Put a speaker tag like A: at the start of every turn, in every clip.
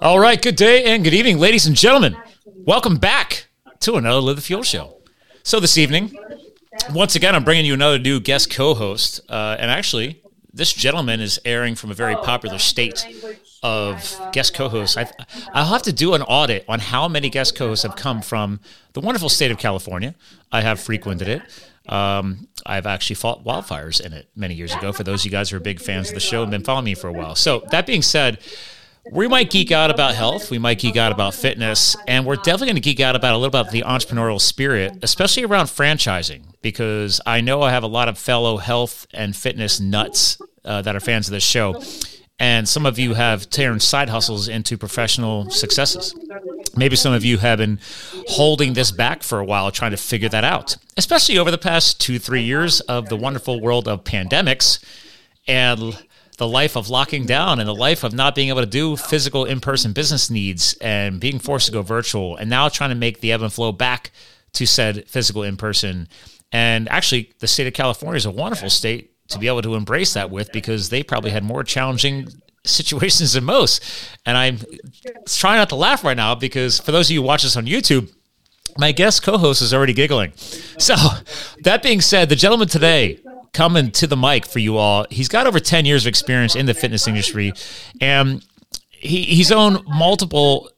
A: All right, good day and good evening, ladies and gentlemen. Welcome back to another Live the Fuel show. So, this evening, once again, I'm bringing you another new guest co host. Uh, and actually, this gentleman is airing from a very popular state of guest co-hosts. I, will have to do an audit on how many guest co-hosts have come from the wonderful state of California. I have frequented it. Um, I've actually fought wildfires in it many years ago. For those of you guys who are big fans of the show and been following me for a while. So that being said, we might geek out about health, we might geek out about fitness, and we're definitely going to geek out about a little about the entrepreneurial spirit, especially around franchising, because I know I have a lot of fellow health and fitness nuts uh, that are fans of this show and some of you have turned side hustles into professional successes. Maybe some of you have been holding this back for a while, trying to figure that out, especially over the past two, three years of the wonderful world of pandemics and the life of locking down and the life of not being able to do physical in person business needs and being forced to go virtual, and now trying to make the ebb and flow back to said physical in person. And actually, the state of California is a wonderful state to be able to embrace that with because they probably had more challenging situations than most. And I'm trying not to laugh right now because for those of you who watch this on YouTube, my guest co-host is already giggling. So that being said, the gentleman today coming to the mic for you all, he's got over 10 years of experience in the fitness industry and he, he's owned multiple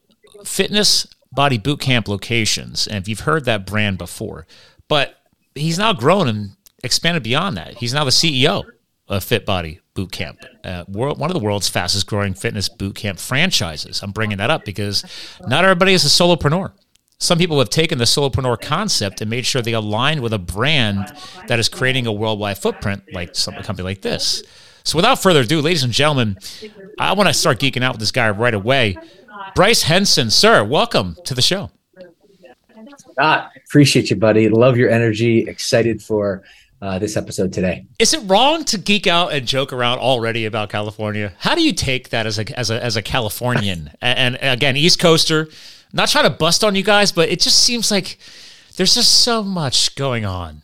A: fitness body boot camp locations. And if you've heard that brand before, but he's now grown and expanded beyond that. He's now the CEO of Fit Body Boot Camp, uh, one of the world's fastest growing fitness boot camp franchises. I'm bringing that up because not everybody is a solopreneur. Some people have taken the solopreneur concept and made sure they align with a brand that is creating a worldwide footprint, like some, a company like this. So, without further ado, ladies and gentlemen, I want to start geeking out with this guy right away. Bryce Henson, sir, welcome to the show.
B: Ah, appreciate you, buddy. Love your energy. Excited for uh, this episode today.
A: Is it wrong to geek out and joke around already about California? How do you take that as a as a as a Californian and, and again East Coaster? Not trying to bust on you guys, but it just seems like there's just so much going on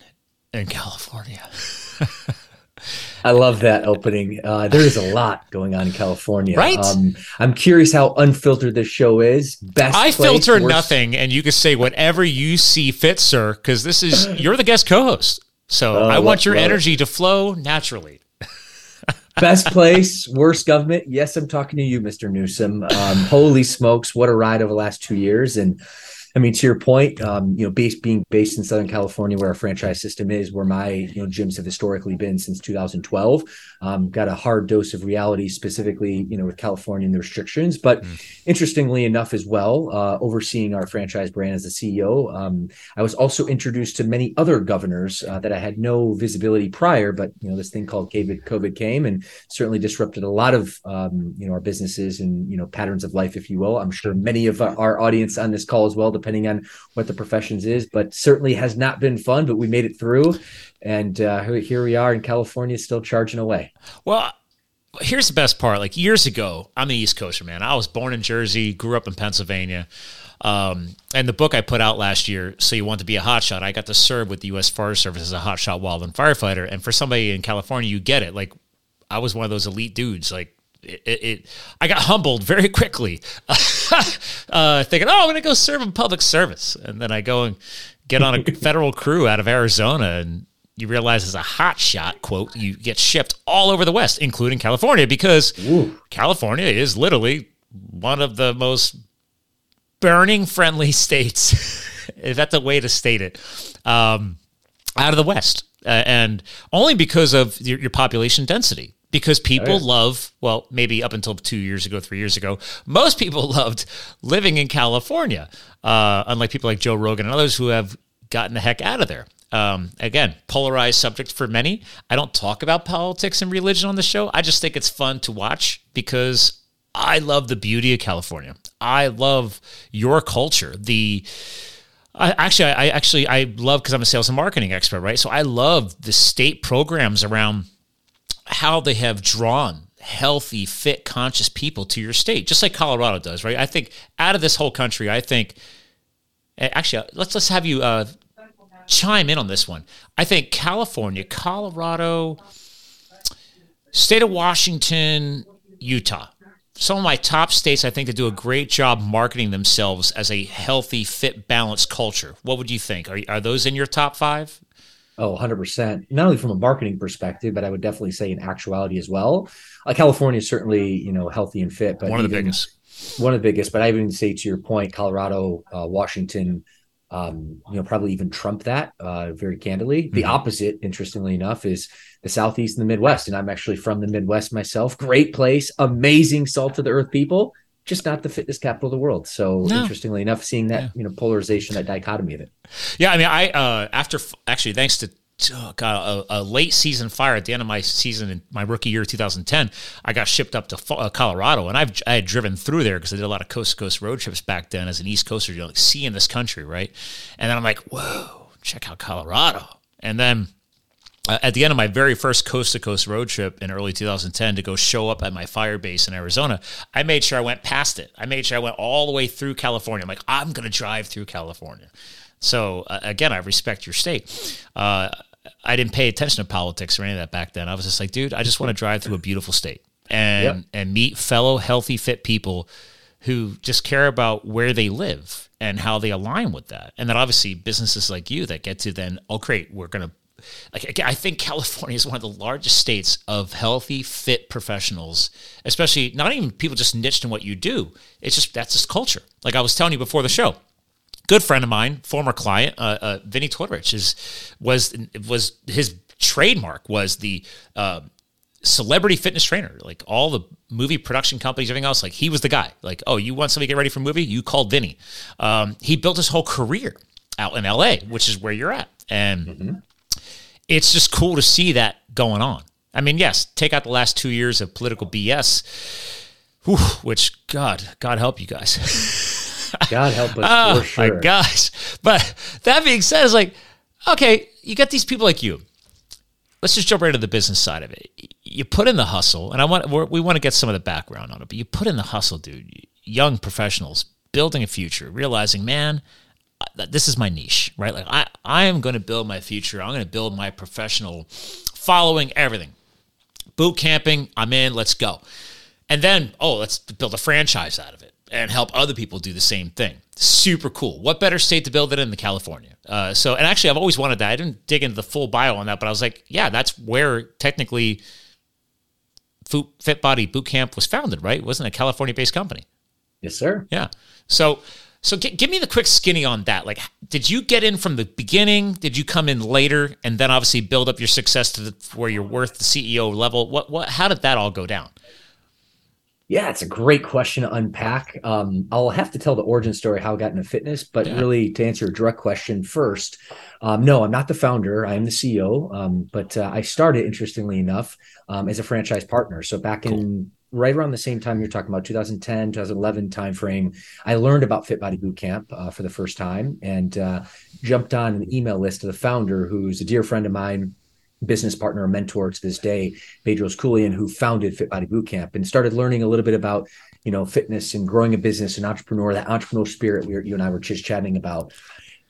A: in California.
B: I love that opening. Uh, there is a lot going on in California.
A: Right. Um,
B: I'm curious how unfiltered this show is.
A: Best I place, filter worst... nothing, and you can say whatever you see fit, sir, because this is you're the guest co-host. So uh, I want your energy to flow naturally.
B: Best place, worst government. Yes, I'm talking to you, Mr. Newsom. Um, holy smokes, what a ride over the last two years. And I mean, to your point, um, you know, based being based in Southern California, where our franchise system is, where my you know gyms have historically been since 2012, um, got a hard dose of reality, specifically you know with California and the restrictions. But mm. interestingly enough, as well, uh, overseeing our franchise brand as the CEO, um, I was also introduced to many other governors uh, that I had no visibility prior. But you know, this thing called COVID, COVID came and certainly disrupted a lot of um, you know our businesses and you know patterns of life, if you will. I'm sure many of our audience on this call as well depending on what the professions is, but certainly has not been fun, but we made it through. And uh, here we are in California, still charging away.
A: Well, here's the best part. Like years ago, I'm the East Coaster, man. I was born in Jersey, grew up in Pennsylvania. Um, and the book I put out last year, So You Want to Be a Hotshot, I got to serve with the U.S. Forest Service as a hotshot wildland firefighter. And for somebody in California, you get it. Like, I was one of those elite dudes. Like, it, it, I got humbled very quickly, uh, thinking, "Oh, I'm going to go serve in public service," and then I go and get on a federal crew out of Arizona, and you realize as a hot shot quote, you get shipped all over the West, including California, because Ooh. California is literally one of the most burning friendly states. if that's a way to state it, um, out of the West, uh, and only because of your, your population density because people yeah. love, well, maybe up until two years ago, three years ago, most people loved living in California, uh, unlike people like Joe Rogan and others who have gotten the heck out of there. Um, again, polarized subject for many. I don't talk about politics and religion on the show. I just think it's fun to watch because I love the beauty of California. I love your culture. The I, actually, I actually I love because I'm a sales and marketing expert, right? So I love the state programs around how they have drawn healthy, fit, conscious people to your state, just like Colorado does, right? I think out of this whole country, I think actually let's let's have you uh, chime in on this one. I think California, Colorado, state of Washington, Utah. some of my top states, I think, that do a great job marketing themselves as a healthy, fit, balanced culture. What would you think? Are, are those in your top five?
B: Oh, 100%. Not only from a marketing perspective, but I would definitely say in actuality as well. Uh, California is certainly, you know, healthy and fit, but
A: one of the biggest.
B: One of the biggest, but I even say to your point, Colorado, uh, Washington, um, you know, probably even trump that uh, very candidly. The mm-hmm. opposite, interestingly enough, is the Southeast and the Midwest. And I'm actually from the Midwest myself. Great place, amazing salt of the earth people, just not the fitness capital of the world. So no. interestingly enough, seeing that, yeah. you know, polarization, that dichotomy of it.
A: Yeah. I mean, I, uh, after actually, thanks to oh God, a, a, late season fire at the end of my season in my rookie year, 2010. I got shipped up to uh, Colorado, and I've I had driven through there because I did a lot of coast to coast road trips back then as an East Coaster, you know, like seeing this country, right? And then I'm like, whoa, check out Colorado, and then. Uh, at the end of my very first coast to coast road trip in early 2010 to go show up at my fire base in Arizona, I made sure I went past it. I made sure I went all the way through California. I'm like, I'm going to drive through California. So uh, again, I respect your state. Uh, I didn't pay attention to politics or any of that back then. I was just like, dude, I just want to drive through a beautiful state and yep. and meet fellow healthy, fit people who just care about where they live and how they align with that. And then obviously businesses like you that get to then, oh great, we're gonna like I think California is one of the largest states of healthy, fit professionals, especially not even people just niched in what you do. It's just that's just culture. Like I was telling you before the show good friend of mine, former client, uh, uh, Vinnie Tortorich, is was was his trademark was the uh, celebrity fitness trainer. Like all the movie production companies, everything else. Like he was the guy. Like oh, you want somebody to get ready for a movie? You called Vinny. Um, he built his whole career out in L.A., which is where you're at, and mm-hmm. it's just cool to see that going on. I mean, yes, take out the last two years of political BS, whew, which God, God help you guys.
B: God help us oh, for sure.
A: My gosh. But that being said, it's like, okay, you got these people like you. Let's just jump right to the business side of it. You put in the hustle, and I want we want to get some of the background on it, but you put in the hustle, dude. Young professionals building a future, realizing, man, this is my niche, right? Like I, I am going to build my future. I'm going to build my professional following, everything. Boot camping, I'm in. Let's go. And then, oh, let's build a franchise out of it and help other people do the same thing. Super cool. What better state to build it in than California? Uh, so, and actually, I've always wanted that. I didn't dig into the full bio on that, but I was like, yeah, that's where technically Fit Body Boot Camp was founded, right? It wasn't a California based company.
B: Yes, sir.
A: Yeah. So, so g- give me the quick skinny on that. Like, did you get in from the beginning? Did you come in later, and then obviously build up your success to the, where you're worth the CEO level? What, what, how did that all go down?
B: Yeah, it's a great question to unpack. Um, I'll have to tell the origin story how I got into fitness, but yeah. really to answer your direct question first, um, no, I'm not the founder. I am the CEO, um, but uh, I started, interestingly enough, um, as a franchise partner. So back cool. in right around the same time you're talking about 2010 2011 timeframe i learned about fit body boot camp uh, for the first time and uh, jumped on an email list of the founder who's a dear friend of mine business partner, mentor to this day, Bedros Keuilian, who founded Fit Body Bootcamp and started learning a little bit about, you know, fitness and growing a business and entrepreneur, that entrepreneurial spirit we you and I were just chatting about.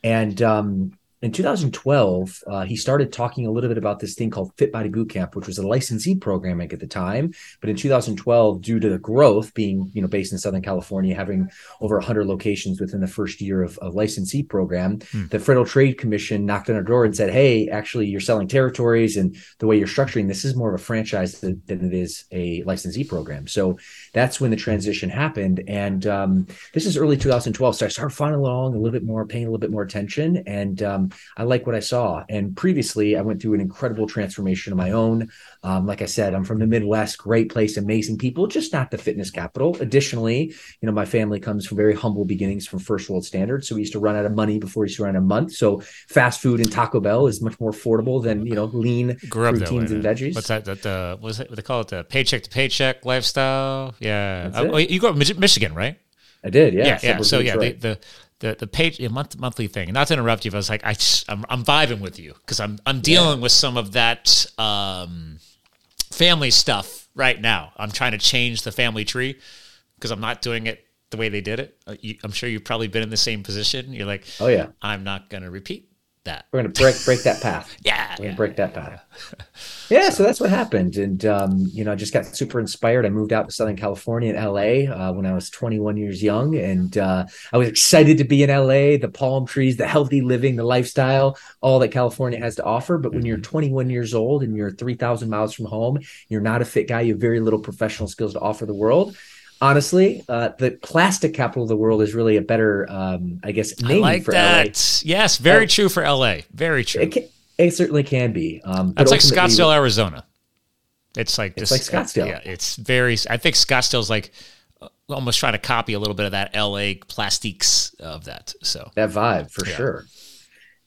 B: And um, in 2012, uh, he started talking a little bit about this thing called Fit Body Bootcamp, which was a licensee programming at the time. But in 2012, due to the growth being, you know, based in Southern California, having over 100 locations within the first year of, a licensee program, hmm. the Federal Trade Commission knocked on our door and said, "Hey, actually, you're selling territories, and the way you're structuring this is more of a franchise than, than it is a licensee program." So that's when the transition happened, and um, this is early 2012. So I started following along a little bit more, paying a little bit more attention, and um, I like what I saw. And previously, I went through an incredible transformation of my own. Um, like I said, I'm from the Midwest, great place, amazing people, just not the fitness capital. Additionally, you know, my family comes from very humble beginnings from first world standards. So we used to run out of money before we used to run out of month. So fast food and Taco Bell is much more affordable than, you know, lean proteins and veggies.
A: What's that? That uh, what's it? What they call it? The paycheck to paycheck lifestyle. Yeah. Uh, you grew up in Michigan, right?
B: I did. Yeah.
A: Yeah. yeah. So yeah, the, the the the page a month monthly thing. Not to interrupt you, but I was like, I just, I'm I'm vibing with you because I'm I'm dealing yeah. with some of that um, family stuff right now. I'm trying to change the family tree because I'm not doing it the way they did it. Uh, you, I'm sure you've probably been in the same position. You're like,
B: oh yeah,
A: I'm not going to repeat that.
B: We're going to break break that path.
A: yeah,
B: we're going to
A: yeah,
B: break that path. Yeah, so that's what happened, and um, you know, I just got super inspired. I moved out to Southern California in LA uh, when I was 21 years young, and uh, I was excited to be in LA. The palm trees, the healthy living, the lifestyle, all that California has to offer. But when you're
A: Mm-hmm.
B: 21 years old and you're 3,000 miles from home, you're not a fit guy. You have very little professional skills to offer the world. Honestly, uh, the plastic capital of the world is really a better, um, I guess,
A: I
B: name
A: like
B: for
A: that.
B: LA.
A: Yes, very
B: Uh,
A: true for LA. Very true.
B: It, can, it certainly can be. Um,
A: That's like Scottsdale, Arizona. It's like
B: It's
A: this,
B: like Scottsdale.
A: Yeah, it's very. I think Scottsdale's like uh, almost trying to copy a little bit of that LA plastiques of that. So
B: that vibe for
A: Yeah.
B: sure.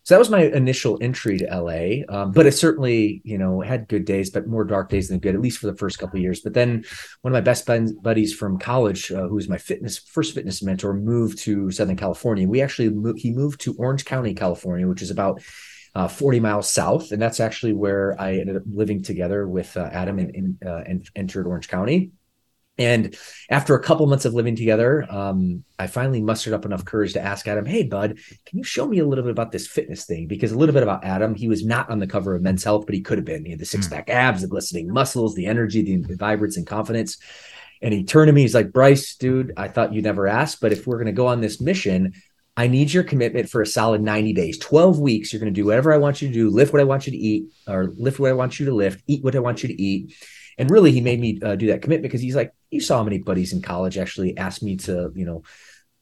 B: So that was my initial entry to LA, um, but it certainly, you know, had good days, but more dark days than good, at least for the first couple of years. But then one of my best bud- buddies from college, uh, who was my fitness first fitness mentor, moved to Southern California. We actually he moved to Orange County, California, which is about uh, 40 miles south, and that's actually where I ended up living together with uh, Adam and, and, uh, and entered Orange County. And after a couple months of living together, um, I finally mustered up enough courage to ask Adam, "Hey, bud, can you show me a little bit about this fitness thing?" Because a little bit about Adam, he was not on the cover of Men's Health, but he could have been. He had the six pack abs, the glistening muscles, the energy, the, the vibrance and confidence. And he turned to me, he's like, "Bryce, dude, I thought you never asked, but if we're going to go on this mission." I need your commitment for a solid 90 days, 12 weeks. You're going to do whatever I want you to do, lift what I want you to eat, or lift what I want you to lift, eat what I want you to eat. And really, he made me uh, do that commitment because he's like, you saw how many buddies in college actually asked me to, you know,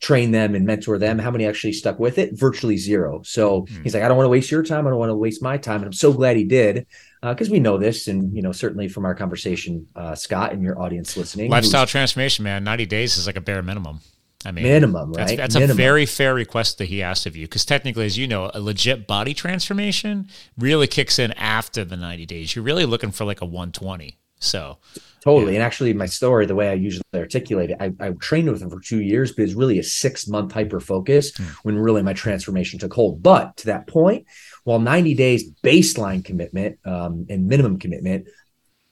B: train them and mentor them. How many actually stuck with it? Virtually zero. So
A: Hmm.
B: he's like, I don't want to waste your time. I don't want to waste my time. And I'm so glad he did because we know this. And, you know, certainly from our conversation, uh, Scott and your audience listening,
A: lifestyle transformation, man. Ninety days is like a bare minimum. I mean,
B: minimum,
A: That's,
B: right?
A: that's a
B: minimum.
A: very fair request that he asked of you because technically, as you know, a legit body transformation really kicks in after the 90 days. You're really looking for like a 120. So,
B: Totally. And actually, my story, the way I usually articulate it, I, I trained with him for two years, but it's really a six month hyper focus
A: Hmm.
B: when really my transformation took hold. But to that point, while 90 days baseline commitment um, and minimum commitment,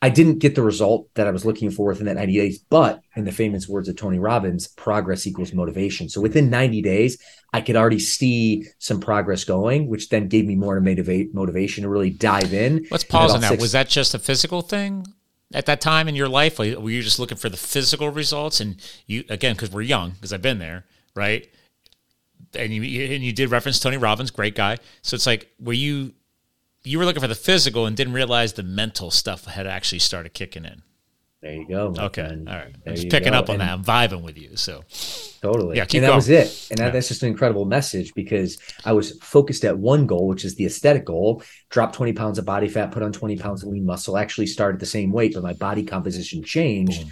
B: I didn't get the result that I was looking for within that 90 days. But in the famous words of Tony Robbins, progress equals motivation. So within 90 days, I could already see some progress going, which then gave me more motivate motivation to really dive in.
A: let's pause on that.
B: six-
A: Was that just a physical thing at that time in your life? Were you just looking for the physical results? And you, again, because we're young, because I've been there, right? And you- and you did reference Tony Robbins, great guy. So it's like, were you, you were looking for the physical and didn't realize the mental stuff had actually started kicking in.
B: There you go. my
A: Okay.
B: friend.
A: All right. I'm just picking
B: go.
A: up on
B: And-
A: that. I'm vibing with you. So,
B: Totally.
A: Yeah, keep
B: and that
A: going.
B: was it. And that,
A: Yeah.
B: that's just an incredible message because I was focused at one goal, which is the aesthetic goal drop 20 pounds of body fat, put on 20 pounds of lean muscle, actually start at the same weight, but my body composition changed.
A: Boom.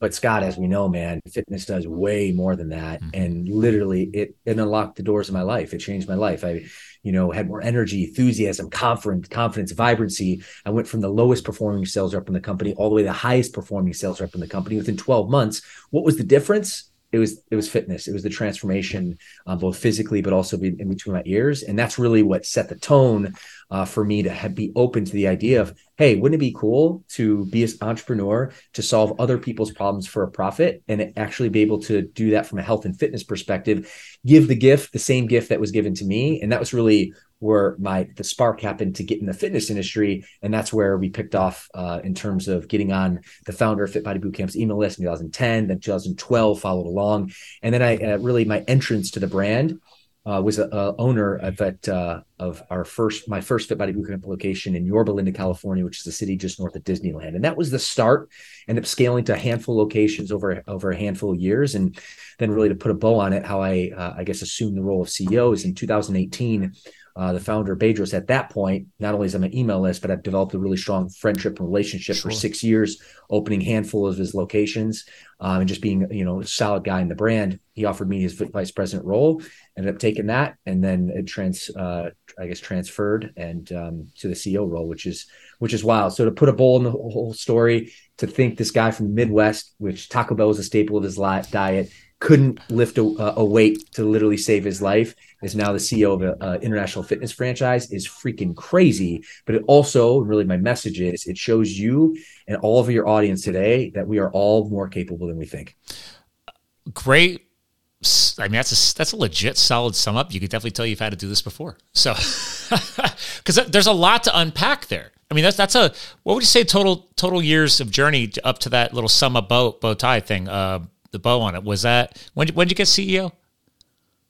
B: But Scott, as we know, man, fitness does way more than that.
A: Mhm.
B: And literally it, it unlocked the doors of my life. It changed my life. I, you know, had more energy, enthusiasm, confidence, confidence, vibrancy. I went from the lowest performing sales rep in the company all the way to the highest performing sales rep in the company within 12 months. What was the difference? It was it was fitness. It was the transformation, uh, both physically but also be, in between my ears, and that's really what set the tone uh, for me to have, be open to the idea of, hey, wouldn't it be cool to be an entrepreneur to solve other people's problems for a profit and actually be able to do that from a health and fitness perspective? Give the gift, the same gift that was given to me, and that was really where my the spark happened to get in the fitness industry, and that's where we picked off uh, in terms of getting on the founder of Fit Body Bootcamp's email list in 2010. Then 2012 followed along, and then I uh, really my entrance to the brand uh, was a, a owner of that uh, of our first my first Fit Body Bootcamp location in Yorba Linda, California, which is a city just north of Disneyland, and that was the start. Ended up scaling to a handful of locations over over a handful of years, and then really to put a bow on it, how I uh, I guess assumed the role of CEO is in 2018. Uh, the founder Bedros at that point, not only is on my email list, but I've developed a really strong friendship and relationship
A: Sure.
B: for six years, opening handful of his locations, um, and just being you know a solid guy in the brand. He offered me his vice president role, ended up taking that, and then it trans uh, I guess transferred and um, to the CEO role, which is which is wild. So to put a bowl in the whole story, to think this guy from the Midwest, which Taco Bell was a staple of his li- diet, couldn't lift a, a weight to literally save his life, is now the CEO of an international fitness franchise, is freaking crazy. But it also, really, my message is it shows you and all of your audience today that we are all more capable than we think.
A: great I mean, that's a that's a legit solid sum up. You could definitely tell you've had to do this before. So, because there's a lot to unpack there. I mean, that's that's a what would you say total total years of journey up to that little sum up bow bow tie thing? Uh, the bow on it was that when when did you get CEO?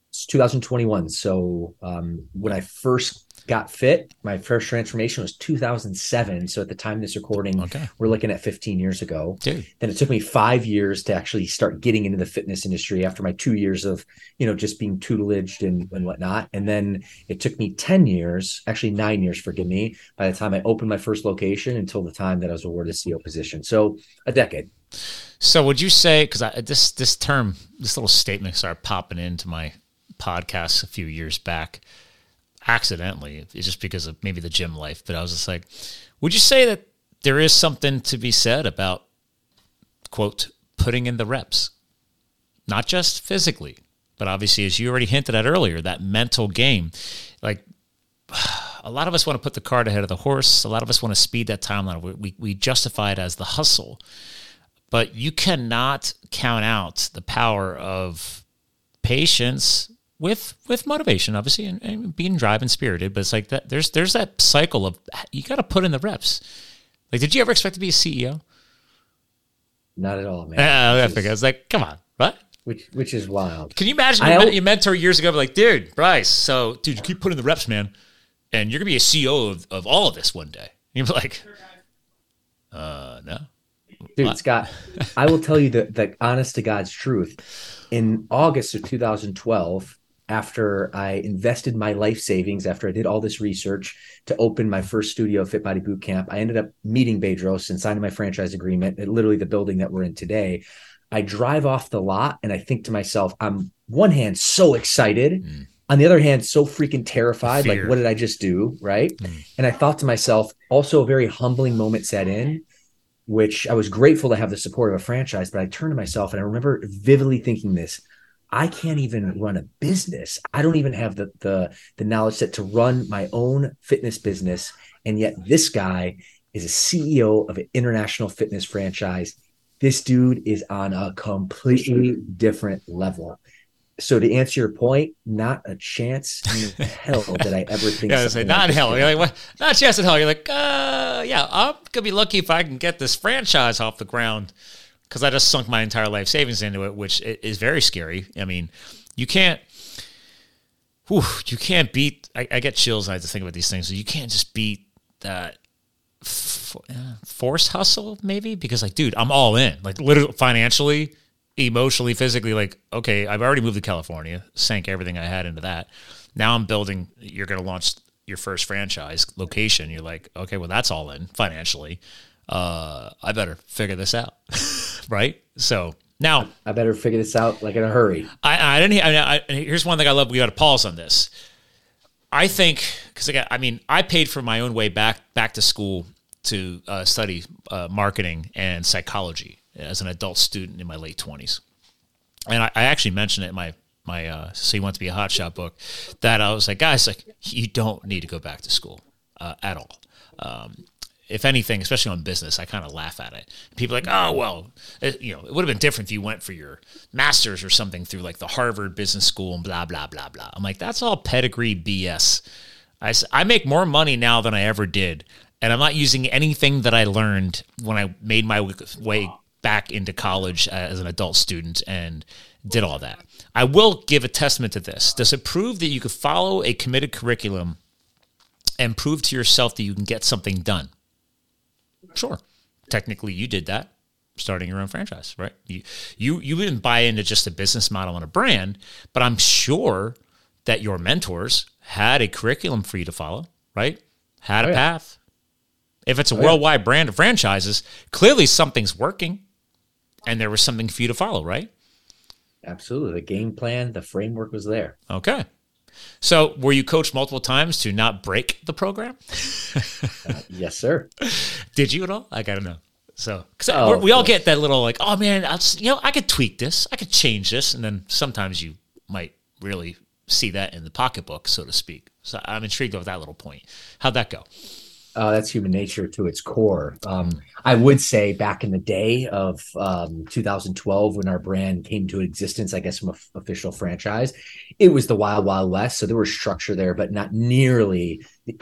B: It's 2021. So um, when I first got fit. My first transformation was 2007. So at the time of this recording, okay. we're looking at 15 years ago. Dude. Then it took me five years to actually start getting into the fitness industry after my two years of, you know, just being tutelaged and, and whatnot. And then it took me 10 years, actually nine years, forgive me, by the time I opened my first location until the time that I was awarded a CEO position. So a decade.
A: So would you say, because this, this term, this little statement started popping into my podcast a few years back accidentally. It's just because of maybe the gym life. But I was just like, would you say that there is something to be said about, quote, putting in the reps? Not just physically, but obviously, as you already hinted at earlier, that mental game. Like, a lot of us want to put the cart ahead of the horse. A lot of us want to speed that timeline. We, we justify it as the hustle. But you cannot count out the power of patience with with motivation, obviously, and, and being drive and spirited. But it's like that. There's there's that cycle of you got to put in the reps. Like, did you ever expect to be a CEO?
B: Not at all, man.
A: Uh, I think I was like, come on, what?
B: Which which is wild.
A: Can you imagine I, you, mentor years ago, like, dude, Bryce, so dude, you keep putting the reps, man, and you're gonna be a CEO of, of all of this one day. And you're like, uh, no.
B: Dude, what? Scott, I will tell you the, the honest to God's truth. In August of 2012, after I invested my life savings, after I did all this research to open my first studio, Fit Body Boot Camp, I ended up meeting Bedros and signing my franchise agreement at literally the building that we're in today. I drive off the lot and I think to myself, I'm one hand so excited. Mm. On the other hand, so freaking terrified. Fear. Like, what did I just do? Right. Mm. And I thought to myself, also a very humbling moment set in, which I was grateful to have the support of a franchise. But I turned to myself and I remember vividly thinking this I can't even run a business. I don't even have the the the knowledge set to run my own fitness business. And yet this guy is a CEO of an international fitness franchise. This dude is on a completely different level. So to answer your point, not a chance in hell that I ever think.
A: yeah, say, not in hell. You're like, what? Not a chance in hell. You're like, uh, yeah, I'm gonna be lucky if I can get this franchise off the ground because I just sunk my entire life savings into it, which is very scary. I mean, you can't, whew, you can't beat. I, I, get chills. I have to think about these things. So you can't just beat that force hustle, maybe because like, dude, I'm all in. Like, literally, financially, emotionally, physically. Like, okay, I've already moved to California, sank everything I had into that. Now I'm building. You're going to launch your first franchise location. You're like, okay, well, that's all in financially uh, I better figure this out, right? So now
B: I better figure this out like in a hurry.
A: I, I didn't. I, I, here's one thing I love. We got to pause on this. I think because again, I mean, I paid for my own way back back to school to uh, study uh, marketing and psychology as an adult student in my late twenties, and I, I, actually mentioned it in my my uh, so you want to be a hotshot book that I was like, guys, like you don't need to go back to school uh, at all. Um, if anything, especially on business, I kind of laugh at it. People like, oh well, it, you know, it would have been different if you went for your master's or something through like the Harvard Business School and blah blah blah blah. I'm like, that's all pedigree BS. I I make more money now than I ever did, and I'm not using anything that I learned when I made my way back into college uh, as an adult student and did all that. I will give a testament to this. Does it prove that you could follow a committed curriculum and prove to yourself that you can get something done? Sure. Technically, you did that starting your own franchise, right? You you you didn't buy into just a business model and a brand, but I'm sure that your mentors had a curriculum for you to follow, right? Had a oh, yeah. path. If it's a oh, worldwide yeah. brand of franchises, clearly something's working and there was something for you to follow, right?
B: Absolutely. The game plan, the framework was there.
A: Okay. So, were you coached multiple times to not break the program?
B: uh, yes, sir.
A: Did you at all? I gotta know. So, oh, we all get that little like, oh man, I'll, you know, I could tweak this, I could change this, and then sometimes you might really see that in the pocketbook, so to speak. So, I'm intrigued with that little point. How'd that go?
B: Uh, that's human nature to its core. Um, I would say back in the day of um, 2012, when our brand came to existence, I guess from an official franchise, it was the wild, wild west. So there was structure there, but not nearly the,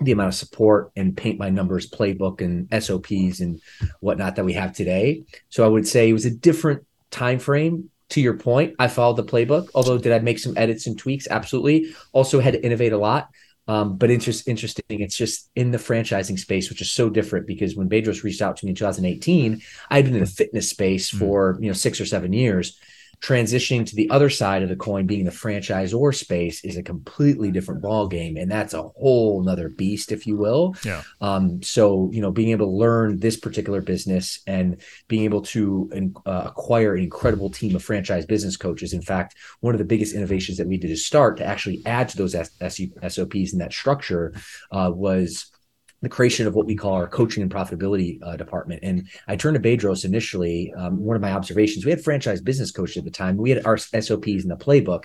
B: the amount of support and paint by numbers playbook and SOPs and whatnot that we have today. So I would say it was a different time frame to your point, I followed the playbook. Although, did I make some edits and tweaks? Absolutely. Also, had to innovate a lot. Um, but interest, interesting, it's just in the franchising space, which is so different because when Bedros reached out to me in 2018, I had been in the fitness space hmm. for you know six or seven years transitioning to the other side of the coin being the franchisor space is a completely different ball game and that's a whole nother beast if you will.
A: Yeah.
B: Um so you know being able to learn this particular business and being able to uh, acquire an incredible team of franchise business coaches in fact one of the biggest innovations that we did to start to actually add to those S- S- sops and that structure uh, was the creation of what we call our coaching and profitability uh, department. And I turned to Bedros initially. Um, one of my observations, we had franchise business coaches at the time. We had our SOPs in the playbook,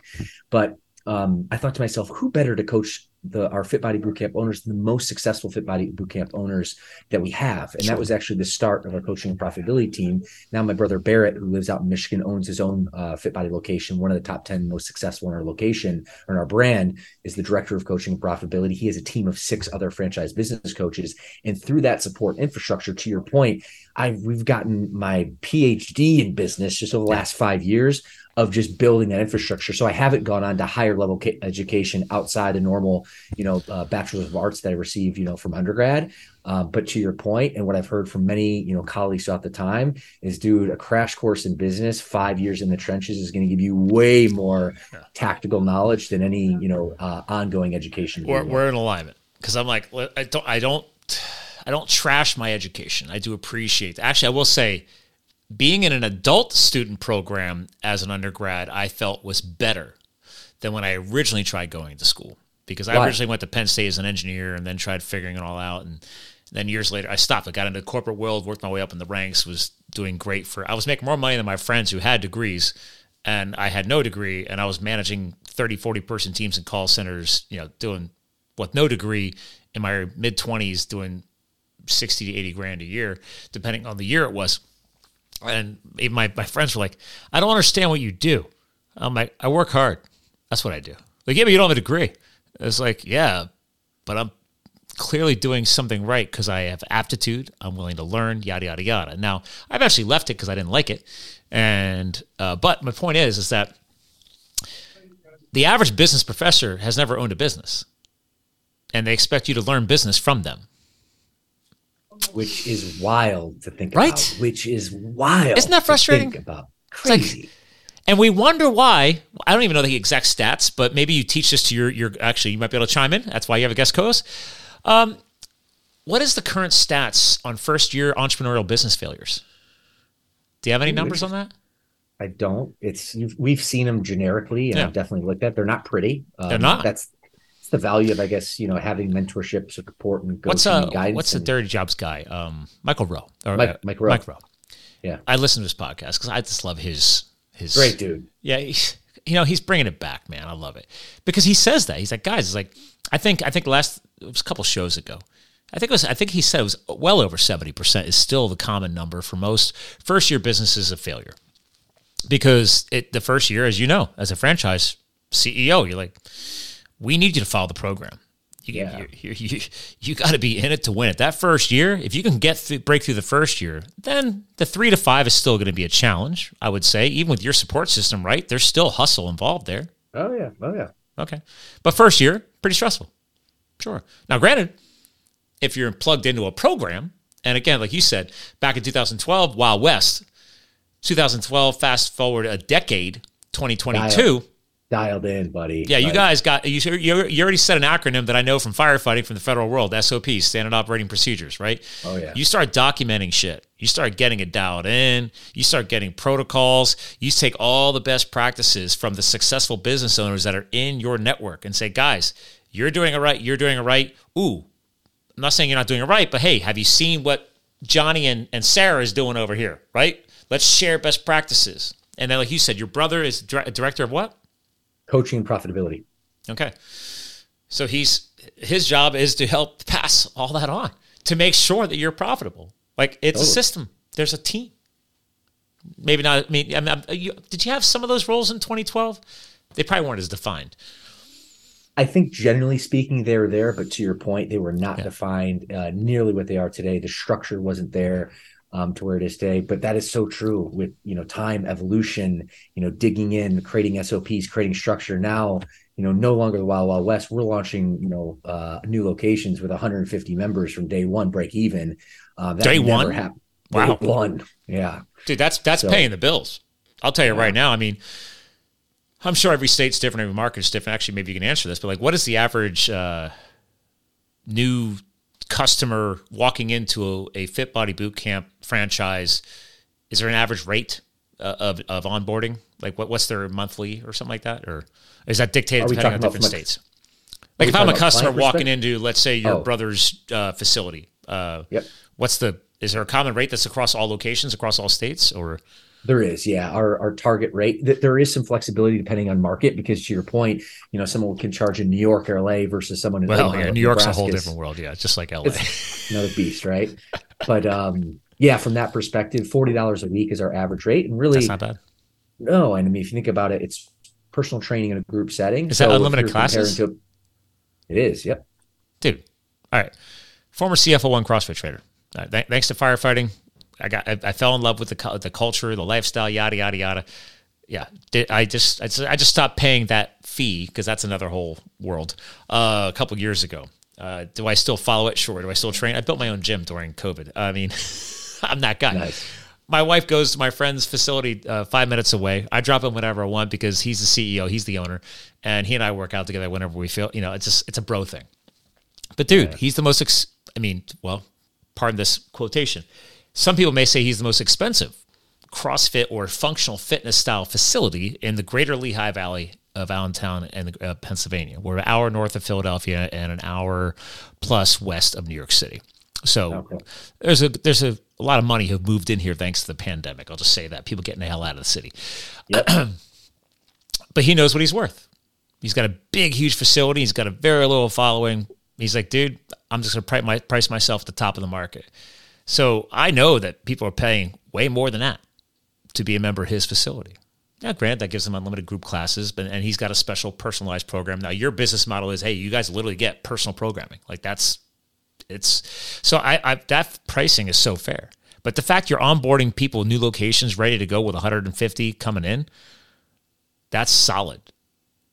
B: but um, I thought to myself, who better to coach the our Fit Body Bootcamp owners, the most successful Fit Body Bootcamp owners that we have, and sure. that was actually the start of our coaching and profitability team. Now, my brother Barrett, who lives out in Michigan, owns his own uh, Fit Body location, one of the top ten most successful in our location or in our brand, is the director of coaching and profitability. He has a team of six other franchise business coaches, and through that support infrastructure, to your point, I we've gotten my PhD in business just over the last five years of just building that infrastructure. So I haven't gone on to higher level education outside the normal, you know, uh, bachelor's of arts that I received, you know, from undergrad. Uh, but to your point, and what I've heard from many, you know, colleagues throughout the time is, dude, a crash course in business, five years in the trenches is going to give you way more tactical knowledge than any, you know, uh, ongoing education.
A: We're, we're in alignment because I'm like, I don't, I don't, I don't trash my education. I do appreciate. Actually, I will say being in an adult student program as an undergrad, I felt was better than when I originally tried going to school. Because I originally went to Penn State as an engineer and then tried figuring it all out. And then years later, I stopped. I got into the corporate world, worked my way up in the ranks, was doing great for, I was making more money than my friends who had degrees. And I had no degree. And I was managing 30, 40 person teams in call centers, you know, doing with no degree in my mid 20s, doing 60 to 80 grand a year, depending on the year it was and my, my friends were like, I don't understand what you do. I'm like, I work hard. That's what I do. Like, yeah, but you don't have a degree. It's like, yeah, but I'm clearly doing something right because I have aptitude. I'm willing to learn, yada yada yada. Now, I've actually left it because I didn't like it, and uh, but my point is, is that the average business professor has never owned a business, and they expect you to learn business from them
B: which is wild to think
A: right?
B: about. Right? Which is wild.
A: Isn't that frustrating?
B: about crazy. Like,
A: and we wonder why. I don't even know the exact stats, but maybe you teach this to your your. Actually, you might be able to chime in. That's why you have a guest co-host. Um, what is the current stats on first year entrepreneurial business failures? Do you have any numbers on that?
B: I don't. It's we've seen them generically, and yeah. I've definitely looked at. They're not pretty.
A: Um, They're not.
B: That's the value of, I guess, you know, having mentorship, support, and
A: what's uh, guidance. What's the Dirty Jobs guy? Um, Michael Rowe.
B: Or, Mike, uh, Mike Rowe.
A: Mike Rowe.
B: Yeah,
A: I listen to his podcast because I just love his his
B: great dude.
A: Yeah, you know, he's bringing it back, man. I love it because he says that he's like, guys, it's like I think I think last it was a couple shows ago. I think it was. I think he said it was well over seventy percent is still the common number for most first year businesses of failure, because it the first year, as you know, as a franchise CEO, you're like, we need you to follow the program. You, yeah. you, you, you, you got to be in it to win it. That first year, if you can get th- break through the first year, then the three to five is still going to be a challenge. I would say, even with your support system, right? There's still hustle involved there.
B: Oh yeah, oh yeah.
A: Okay, but first year, pretty stressful. Sure. Now, granted, if you're plugged into a program, and again, like you said, back in 2012, Wild West, 2012, fast forward a decade, 2022
B: dialed in, buddy.
A: Yeah, you guys got you. You already said an acronym that I know from firefighting from the federal world: SOP, Standard Operating Procedures. Right?
B: Oh yeah.
A: You start documenting shit. You start getting it dialed in. You start getting protocols. You take all the best practices from the successful business owners that are in your network and say, guys, you're doing it right. You're doing it right. Ooh, I'm not saying you're not doing it right, but hey, have you seen what Johnny and, and Sarah is doing over here? Right? Let's share best practices. And then, like you said, your brother is a director of what?
B: Coaching profitability.
A: Okay. So he's his job is to help pass all that on to make sure that you're profitable. Like it's totally. a system. There's a team. Maybe not. I mean, I mean you, did you have some of those roles in 2012? They probably weren't as defined.
B: I think generally speaking, they were there, but to your point, they were not yeah. defined uh, nearly what they are today. The structure wasn't there um, to where it is today. But that is so true with you know time, evolution, you know, digging in, creating SOPs, creating structure. Now, you know, no longer the Wild Wild West. We're launching, you know, uh, new locations with 150 members from day one, break even.
A: Uh, day one, happened.
B: wow, day one, yeah,
A: dude, that's that's so, paying the bills. I'll tell you yeah. right now. I mean, I'm sure every state's different, every market's different. Actually, maybe you can answer this, but like, what is the average uh, new customer walking into a, a Fit Body Boot Camp franchise? Is there an average rate uh, of of onboarding? Like, what what's their monthly or something like that, or is that dictated depending on different states? Like, if I'm a customer walking into, let's say, your oh. brother's uh, facility, uh, yep. what's the is there a common rate that's across all locations, across all states, or
B: there is, yeah. Our our target rate that there is some flexibility depending on market because to your point, you know, someone can charge in New York or LA versus someone in
A: well, yeah, New York's a whole different world, yeah, just like LA.
B: another beast, right? but um, yeah, from that perspective, forty dollars a week is our average rate, and really,
A: that's not bad.
B: No, and I mean, if you think about it, it's personal training in a group setting.
A: Is so that unlimited classes? To,
B: it is. Yep.
A: Dude, all right. Former CFO one CrossFit trader. Uh, th- thanks to firefighting, I got I, I, fell in love with the the culture, the lifestyle, yada yada yada. Yeah, I just I just, I just stopped paying that fee because that's another whole world. Uh, a couple years ago. Uh, do I still follow it? Sure. Do I still train? I built my own gym during COVID. I mean, I'm that guy. Nice. My wife goes to my friend's facility uh, five minutes away. I drop him whenever I want because he's the CEO, he's the owner, and he and I work out together whenever we feel. You know, it's just it's a bro thing. But dude, yeah. he's the most. Ex- I mean, well, pardon this quotation. Some people may say he's the most expensive CrossFit or functional fitness style facility in the greater Lehigh Valley of Allentown and uh, Pennsylvania. We're an hour north of Philadelphia and an hour plus west of New York City. So okay. there's a there's a, a, lot of money who moved in here thanks to the pandemic. I'll just say that people getting the hell out of the city. Yep. but he knows what he's worth. He's got a big, huge facility. He's got a very little following. He's like, dude, I'm just gonna price, price myself at the top of the market. So I know that people are paying way more than that to be a member of his facility. Now, grant that gives them unlimited group classes, but and he's got a special personalized program. Now, your business model is, hey, you guys literally get personal programming. Like that's it's so I, I that pricing is so fair. But the fact you're onboarding people, new locations, ready to go with 150 coming in, that's solid.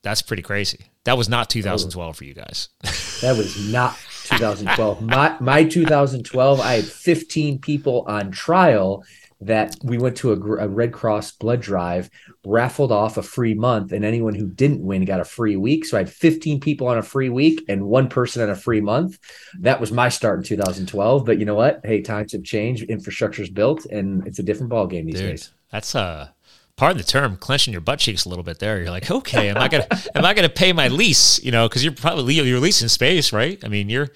A: That's pretty crazy. That was not 2012 for you guys.
B: that was not 2012. my my 2012, I had 15 people on trial that we went to a, a, Red Cross blood drive, raffled off a free month, and anyone who didn't win got a free week. So I had 15 people on a free week and one person on a free month. That was my start in 2012. But you know what? Hey, times have changed, infrastructure's built, and it's a different ball game these Dude, days.
A: That's uh pardon the term, clenching your butt cheeks a little bit there. You're like, okay, am I gonna am I gonna pay my lease? You know, because you're probably you're leasing space, right? I mean, you're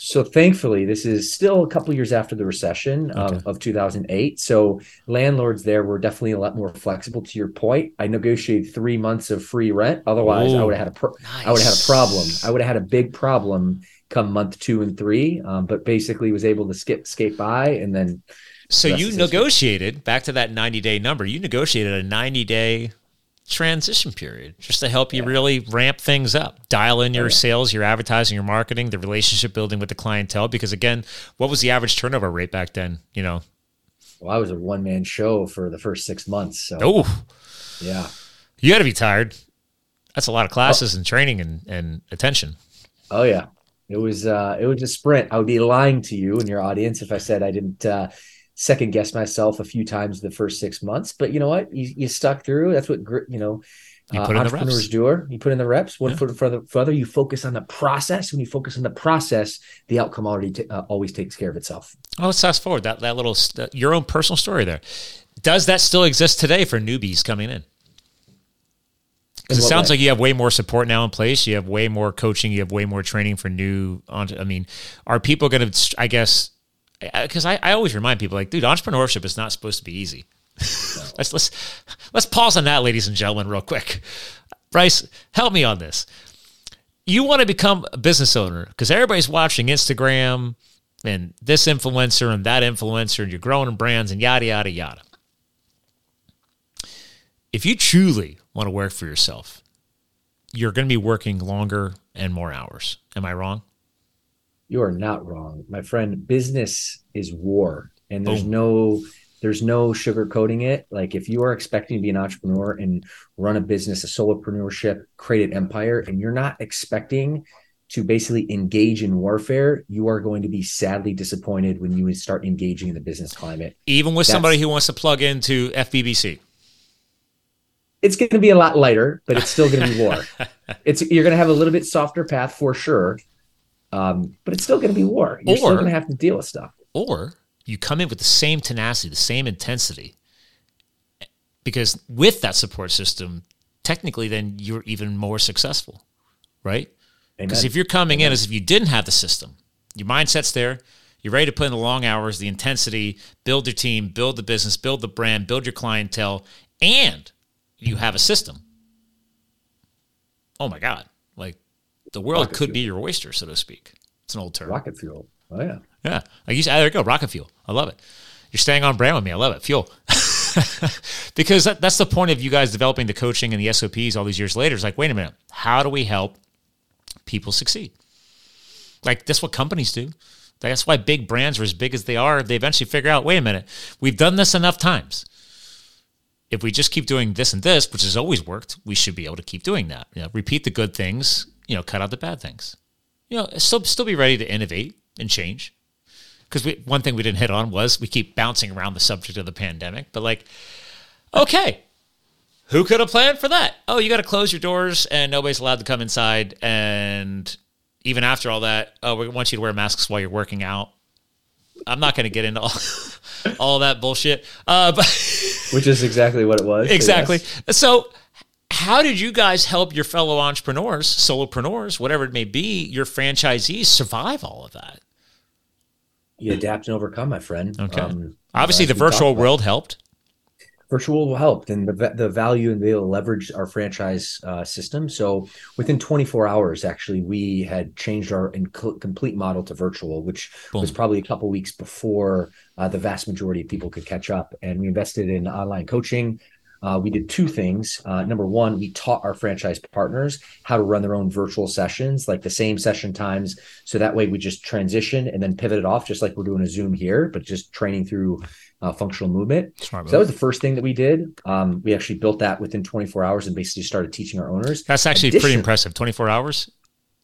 B: so thankfully, this is still a couple years after the recession okay. of, of 2008. So landlords there were definitely a lot more flexible. To your point, I negotiated three months of free rent. Otherwise, Ooh, I would have had a pro- nice. I would have had a problem. I would have had a big problem come month two and three. Um, but basically, was able to skip skate by and then
A: so you negotiated back to that 90 day number. You negotiated a 90 day transition period just to help you yeah. really ramp things up, dial in your oh, yeah. sales, your advertising, your marketing, the relationship building with the clientele. Because again, what was the average turnover rate back then? You know,
B: well, I was a one man show for the first six months. So,
A: oh,
B: yeah,
A: you got to be tired. That's a lot of classes oh. and training and, and attention.
B: Oh yeah, it was uh, it was a sprint. I would be lying to you and your audience if I said I didn't. Uh, second guess myself a few times the first six months, but you know what? You, you stuck through. That's what you know. You uh, entrepreneurs do. You put in the reps, one yeah. foot further. Further, you focus on the process. When you focus on the process, the outcome already t- uh, always takes care of itself.
A: Oh, let's fast forward that that little st- your own personal story there. Does that still exist today for newbies coming in? Because it sounds way? like you have way more support now in place. You have way more coaching. You have way more training for new. On I mean, are people going to? I guess because I, I always remind people like, dude, entrepreneurship is not supposed to be easy. let's let's let's pause on that, ladies and gentlemen, real quick. Bryce, help me on this. you want to become a business owner because everybody's watching Instagram and this influencer and that influencer, and you're growing brands and yada, yada, yada. If you truly want to work for yourself, you're going to be working longer and more hours. Am I wrong?
B: You are not wrong, my friend. Business is war, and there's Boom. no there's no sugarcoating it. Like if you are expecting to be an entrepreneur and run a business, a solopreneurship, create an empire, and you're not expecting to basically engage in warfare, you are going to be sadly disappointed when you start engaging in the business climate.
A: Even with That's, somebody who wants to plug into FBBC.
B: It's going to be a lot lighter, but it's still going to be war. it's you're going to have a little bit softer path for sure, um, but it's still going to be war. You're or, still going to have to deal with stuff.
A: Or you come in with the same tenacity, the same intensity, because with that support system, technically, then you're even more successful, right? Because if you're coming Amen. in as if you didn't have the system, your mindset's there, you're ready to put in the long hours, the intensity, build your team, build the business, build the brand, build your clientele, and you have a system. Oh my God. The world Rocket could fuel. be your oyster, so to speak. It's an old term.
B: Rocket fuel. Oh, yeah.
A: Yeah. Like you said, there you go. Rocket fuel. I love it. You're staying on brand with me. I love it. Fuel. because that, that's the point of you guys developing the coaching and the SOPs all these years later. It's like, wait a minute. How do we help people succeed? Like, that's what companies do. That's why big brands are as big as they are. They eventually figure out, wait a minute, we've done this enough times. If we just keep doing this and this, which has always worked, we should be able to keep doing that. You know, repeat the good things, you know, cut out the bad things. You know, still still be ready to innovate and change because one thing we didn't hit on was we keep bouncing around the subject of the pandemic, but like, okay, who could have planned for that? Oh, you got to close your doors and nobody's allowed to come inside. And even after all that, oh, we want you to wear masks while you're working out. I'm not going to get into all, all that bullshit. Uh, but
B: Which is exactly what it was.
A: Exactly. So, so, how did you guys help your fellow entrepreneurs, solopreneurs, whatever it may be, your franchisees survive all of that?
B: you adapt and overcome, my friend.
A: Okay. Um, Obviously, the virtual world helped.
B: Virtual helped, and the the value and they leverage our franchise uh, system. So within 24 hours, actually, we had changed our complete model to virtual, which Boom. was probably a couple weeks before uh, the vast majority of people could catch up. And we invested in online coaching, uh, we did two things. Uh, number one, we taught our franchise partners how to run their own virtual sessions, like the same session times. So that way we just transition and then pivot it off, just like we're doing a Zoom here, but just training through uh, functional movement. so that was the first thing that we did. Um, we actually built that within 24 hours and basically started teaching our owners.
A: That's actually Addition, pretty impressive. 24 hours.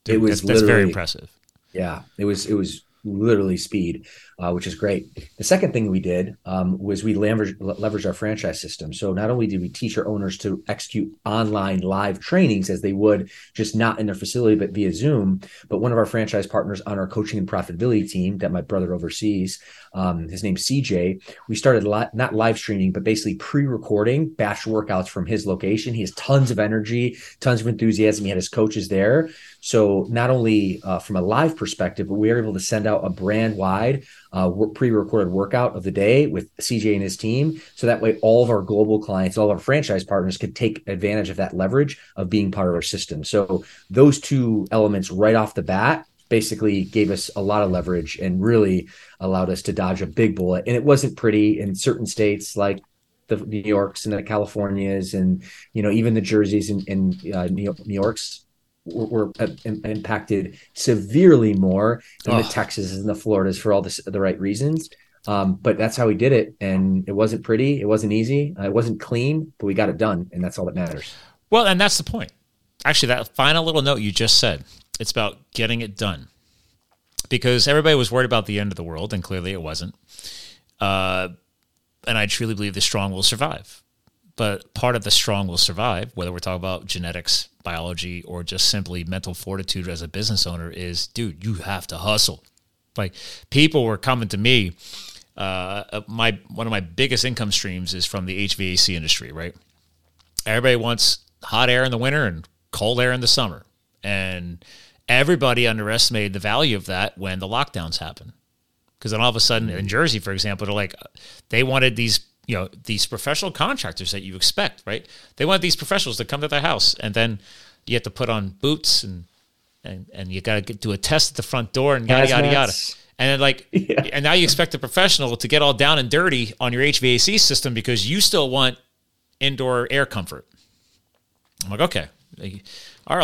A: Dude, it was that's, that's very impressive.
B: Yeah, it was. It was literally speed, uh, which is great. The second thing we did um, was we leveraged, leveraged our franchise system. So not only did we teach our owners to execute online live trainings as they would just not in their facility, but via Zoom, but one of our franchise partners on our coaching and profitability team that my brother oversees, um, his name's CJ, we started li- not live streaming, but basically pre-recording batch workouts from his location. He has tons of energy, tons of enthusiasm. He had his coaches there. So not only uh, from a live perspective, but we were able to send out a brand wide uh, pre-recorded workout of the day with CJ and his team. So that way, all of our global clients, all of our franchise partners, could take advantage of that leverage of being part of our system. So those two elements right off the bat basically gave us a lot of leverage and really allowed us to dodge a big bullet. And it wasn't pretty in certain states like the New Yorks and the Californias and you know even the Jerseys and, and uh, New, New Yorks were, were impacted severely more than oh. the Texas and the Floridas for all the, the right reasons. Um, but that's how we did it, and it wasn't pretty, it wasn't easy, uh, it wasn't clean, but we got it done, and that's all that matters.
A: Well, and that's the point. Actually, that final little note you just said, it's about getting it done, because everybody was worried about the end of the world, and clearly it wasn't. Uh, and I truly believe the strong will survive. But part of the strong will survive, whether we're talking about genetics, biology, or just simply mental fortitude as a business owner, is dude, you have to hustle. Like people were coming to me. Uh, uh my one of my biggest income streams is from the HVAC industry. Right, everybody wants hot air in the winter and cold air in the summer, and everybody underestimated the value of that when the lockdowns happened. Because then all of a sudden in Jersey, for example, they're like, they wanted these you know these professional contractors that you expect, right? They want these professionals to come to their house, and then you have to put on boots and and, and you got to do a test at the front door and yada yada yada. And then like, yeah. and now you expect a professional to get all down and dirty on your HVAC system because you still want indoor air comfort. I'm like, okay, our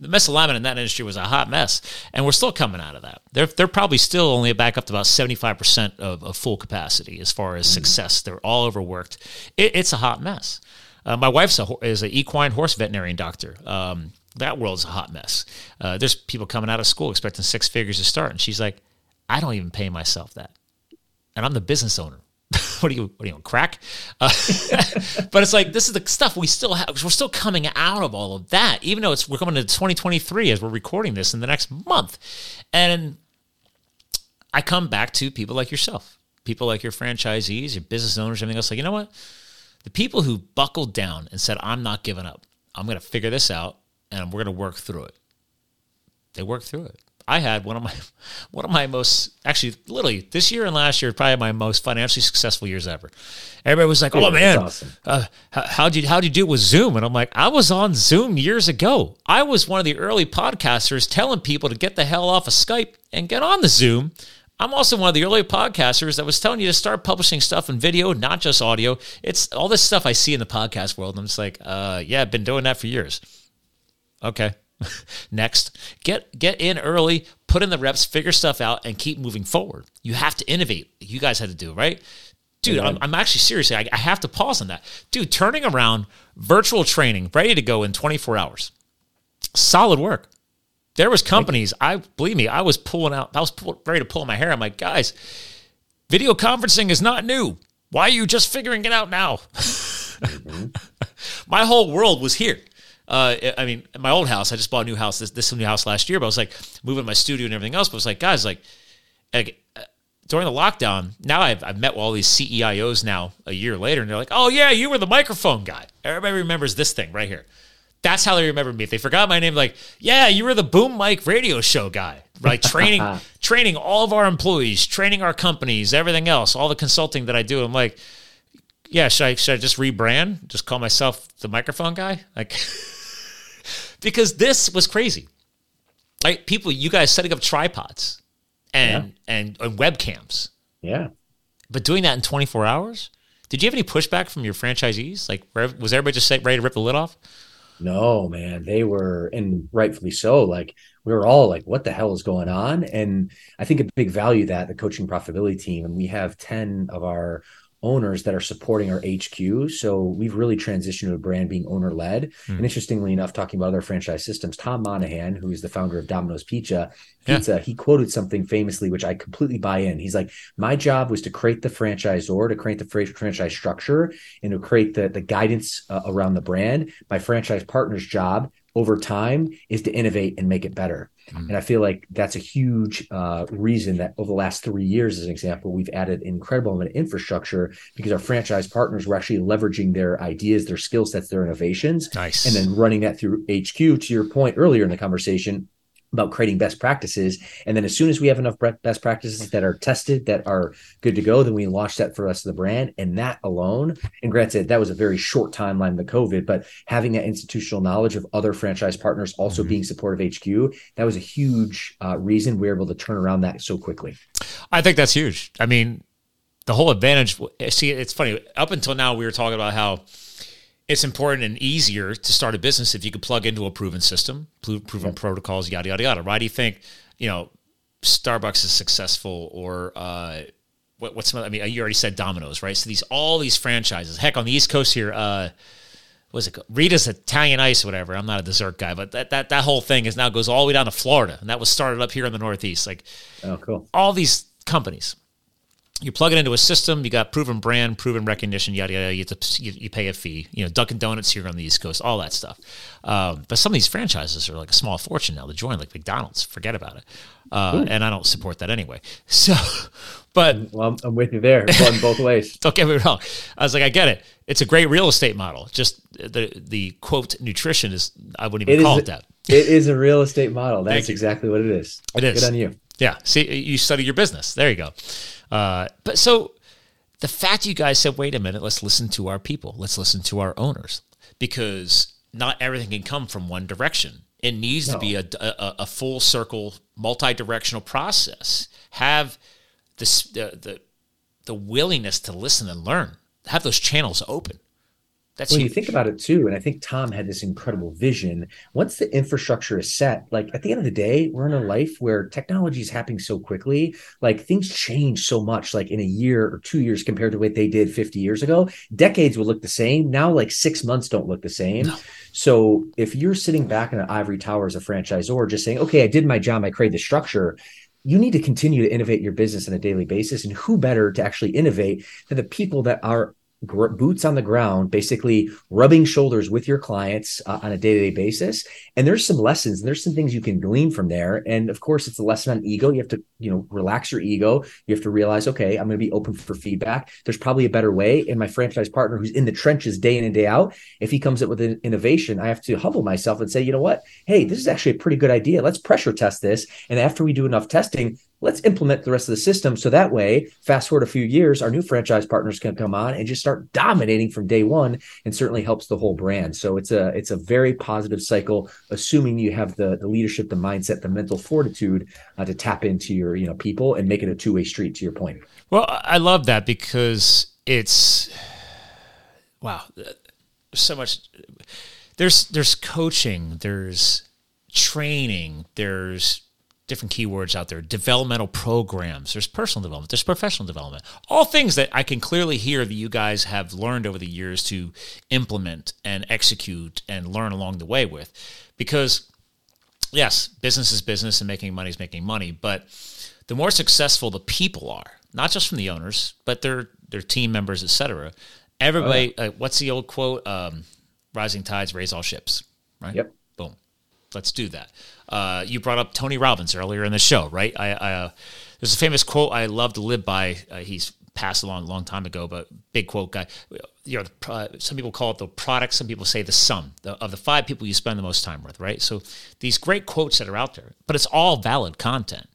A: the misalignment in that industry was a hot mess, and we're still coming out of that. They're they're probably still only back up to about seventy five percent of full capacity as far as mm. success. They're all overworked. It, it's a hot mess. Uh, my wife's a, is an equine horse veterinarian doctor. Um, that world's a hot mess. Uh, there's people coming out of school expecting six figures to start, and she's like, I don't even pay myself that, and I'm the business owner. What are you? What are you on crack? Uh, but it's like this is the stuff we still have. We're still coming out of all of that, even though it's we're coming to 2023 as we're recording this in the next month, and I come back to people like yourself, people like your franchisees, your business owners, everything else. Like you know what? The people who buckled down and said, "I'm not giving up. I'm going to figure this out, and we're going to work through it." They work through it. I had one of my one of my most actually literally this year and last year probably my most financially successful years ever. Everybody was like, "Oh man, awesome. uh, how'd you how'd you do with Zoom?" And I'm like, "I was on Zoom years ago. I was one of the early podcasters telling people to get the hell off of Skype and get on the Zoom." I'm also one of the early podcasters that was telling you to start publishing stuff in video, not just audio. It's all this stuff I see in the podcast world. And I'm just like, uh, yeah, I've been doing that for years. Okay. Next, get get in early, put in the reps, figure stuff out, and keep moving forward. You have to innovate. You guys had to do right, dude. I'm, I'm, actually seriously. I, I have to pause on that, dude. Turning around virtual training, ready to go in 24 hours. Solid work. There was companies. I believe me. I was pulling out. I was pull, ready to pull my hair. I'm like, guys, video conferencing is not new. Why are you just figuring it out now? mm-hmm. my whole world was here. Uh, I mean, my old house, I just bought a new house, this, this new house last year, but I was like moving my studio and everything else. But I was like, guys, like, like uh, during the lockdown, now I've, I've met all these CEIOs now a year later, and they're like, oh, yeah, you were the microphone guy. Everybody remembers this thing right here. That's how they remember me. If they forgot my name, like, yeah, you were the boom mic radio show guy, right? Training, training all of our employees, training our companies, everything else, all the consulting that I do. I'm like, yeah, should I should I just rebrand? Just call myself the microphone guy? Like because this was crazy. Right? people, you guys setting up tripods and yeah. and, and webcams.
B: Yeah.
A: But doing that in 24 hours? Did you have any pushback from your franchisees? Like, was everybody just ready to rip the lid off?
B: No, man. They were, and rightfully so. Like, we were all like, what the hell is going on? And I think a big value that the coaching profitability team, and we have 10 of our owners that are supporting our HQ. So we've really transitioned to a brand being owner led. Mm. And interestingly enough, talking about other franchise systems, Tom Monaghan, who is the founder of Domino's Pizza, Pizza, yeah. he quoted something famously, which I completely buy in. He's like, "My job was to create the franchisor, to create the franchise structure, and to create the the guidance uh, around the brand. My franchise partner's job over time is to innovate and make it better. Mm-hmm. And I feel like that's a huge uh, reason that over the last three years, as an example, we've added incredible amount of infrastructure because our franchise partners were actually leveraging their ideas, their skill sets, their innovations,
A: nice.
B: and then running that through HQ. To your point earlier in the conversation, about creating best practices. And then as soon as we have enough best practices that are tested, that are good to go, then we launch that for us of the brand. And that alone, and granted, that was a very short timeline of COVID, but having that institutional knowledge of other franchise partners also mm-hmm. being supportive HQ, that was a huge uh, reason we were able to turn around that so quickly.
A: I think that's huge. I mean, the whole advantage, see, it's funny. Up until now, we were talking about how it's important and easier to start a business if you could plug into a proven system, proven yep. protocols, yada yada yada. Why do you think you know Starbucks is successful or uh, what, what's some? I mean, you already said Domino's, right? So these all these franchises. Heck, on the East Coast here, uh, was it Rita's Italian Ice, whatever. I'm not a dessert guy, but that that that whole thing is now goes all the way down to Florida, and that was started up here in the Northeast. Like,
B: oh, cool.
A: All these companies you plug it into a system, you got proven brand, proven recognition, yada yada. You, to, you, you, pay a fee. You know, Dunkin' Donuts here on the East Coast, all that stuff. Um, but some of these franchises are like a small fortune now to join, like McDonald's. Forget about it. Uh, and I don't support that anyway. So, but
B: well, I'm, I'm with you there. Going both ways.
A: don't get me wrong. I was like, I get it. It's a great real estate model. Just the the quote nutrition is I wouldn't even it call
B: is,
A: it that.
B: It is a real estate model. That's exactly what it is.
A: It is.
B: Good on you.
A: Yeah. See, you study your business. There you go. Uh, but so the fact you guys said, wait a minute, let's listen to our people, let's listen to our owners, because not everything can come from one direction. It needs no. to be a, a, a, full circle, multi-directional process. Have the, the the willingness to listen and learn. Have those channels open.
B: That's when you think about it too, and I think Tom had this incredible vision. Once the infrastructure is set, like at the end of the day, we're in a life where technology is happening so quickly. Like things change so much, like in a year or two years compared to what they did 50 years ago. Decades will look the same. Now, like six months don't look the same. No. So if you're sitting back in an ivory tower as a franchisor, just saying, okay, I did my job, I created the structure, you need to continue to innovate your business on a daily basis. And who better to actually innovate than the people that are boots on the ground, basically rubbing shoulders with your clients uh, on a day to day basis. And there's some lessons and there's some things you can glean from there. And of course, it's a lesson on ego. You have to, you know, relax your ego. You have to realize, okay, I'm going to be open for feedback. There's probably a better way. And my franchise partner who's in the trenches day in and day out, if he comes up with an innovation, I have to humble myself and say, you know what? Hey, this is actually a pretty good idea. Let's pressure test this. And after we do enough testing, let's implement the rest of the system so that way fast forward a few years our new franchise partners can come on and just start dominating from day one and certainly helps the whole brand. So it's a it's a very positive cycle assuming you have the the leadership the mindset the mental fortitude uh, to tap into your you know people and make it a two-way street to your point.
A: Well i love that because it's wow so much there's there's coaching there's training there's different keywords out there. Developmental programs. There's personal development. There's professional development. All things that i can clearly hear that you guys have learned over the years to implement and execute and learn along the way with. Because yes business is business and making money is making money but the more successful the people are not just from the owners but their their team members etc everybody oh, yeah. uh, what's the old quote? Um, rising tides raise all ships right?
B: Yep.
A: Boom. Let's do that uh, you brought up Tony Robbins earlier in the show, right? I, I uh, there's a famous quote I love to live by. Uh, he's passed along a long time ago, but big quote guy. You know, uh, some people call it the product. Some people say the sum the, of the five people you spend the most time with, right? So these great quotes that are out there, but it's all valid content.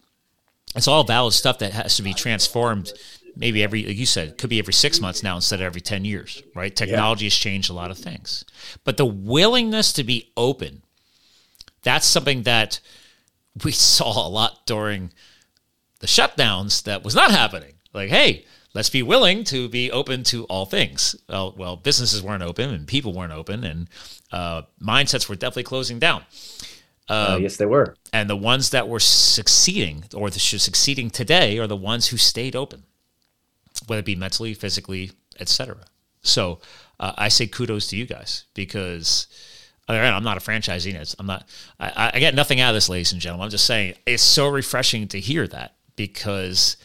A: It's all valid stuff that has to be transformed. Maybe every, like you said, could be every six months now instead of every ten years, right? Technology yeah. has changed a lot of things, but the willingness to be open that's something that we saw a lot during the shutdowns that was not happening. Like, hey, let's be willing to be open to all things. Well, well businesses weren't open and people weren't open, and uh, mindsets were definitely closing down.
B: Uh, uh, yes, they were.
A: And the ones that were succeeding or the succeeding today are the ones who stayed open, whether it be mentally, physically, etc. So uh, I say kudos to you guys because I'm not a franchisee. I'm not. I, I get nothing out of this, ladies and gentlemen. I'm just saying it's so refreshing to hear that because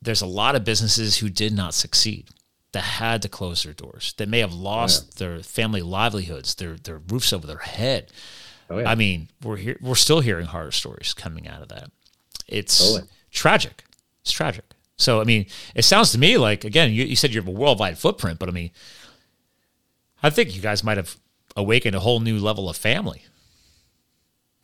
A: there's a lot of businesses who did not succeed that had to close their doors that may have lost yeah. their family livelihoods their their roofs over their head oh, yeah. i mean we're here we're still hearing horror stories coming out of that it's tragic it's tragic so i mean it sounds to me like again you, you said you have a worldwide footprint but i mean i think you guys might have awaken a whole new level of family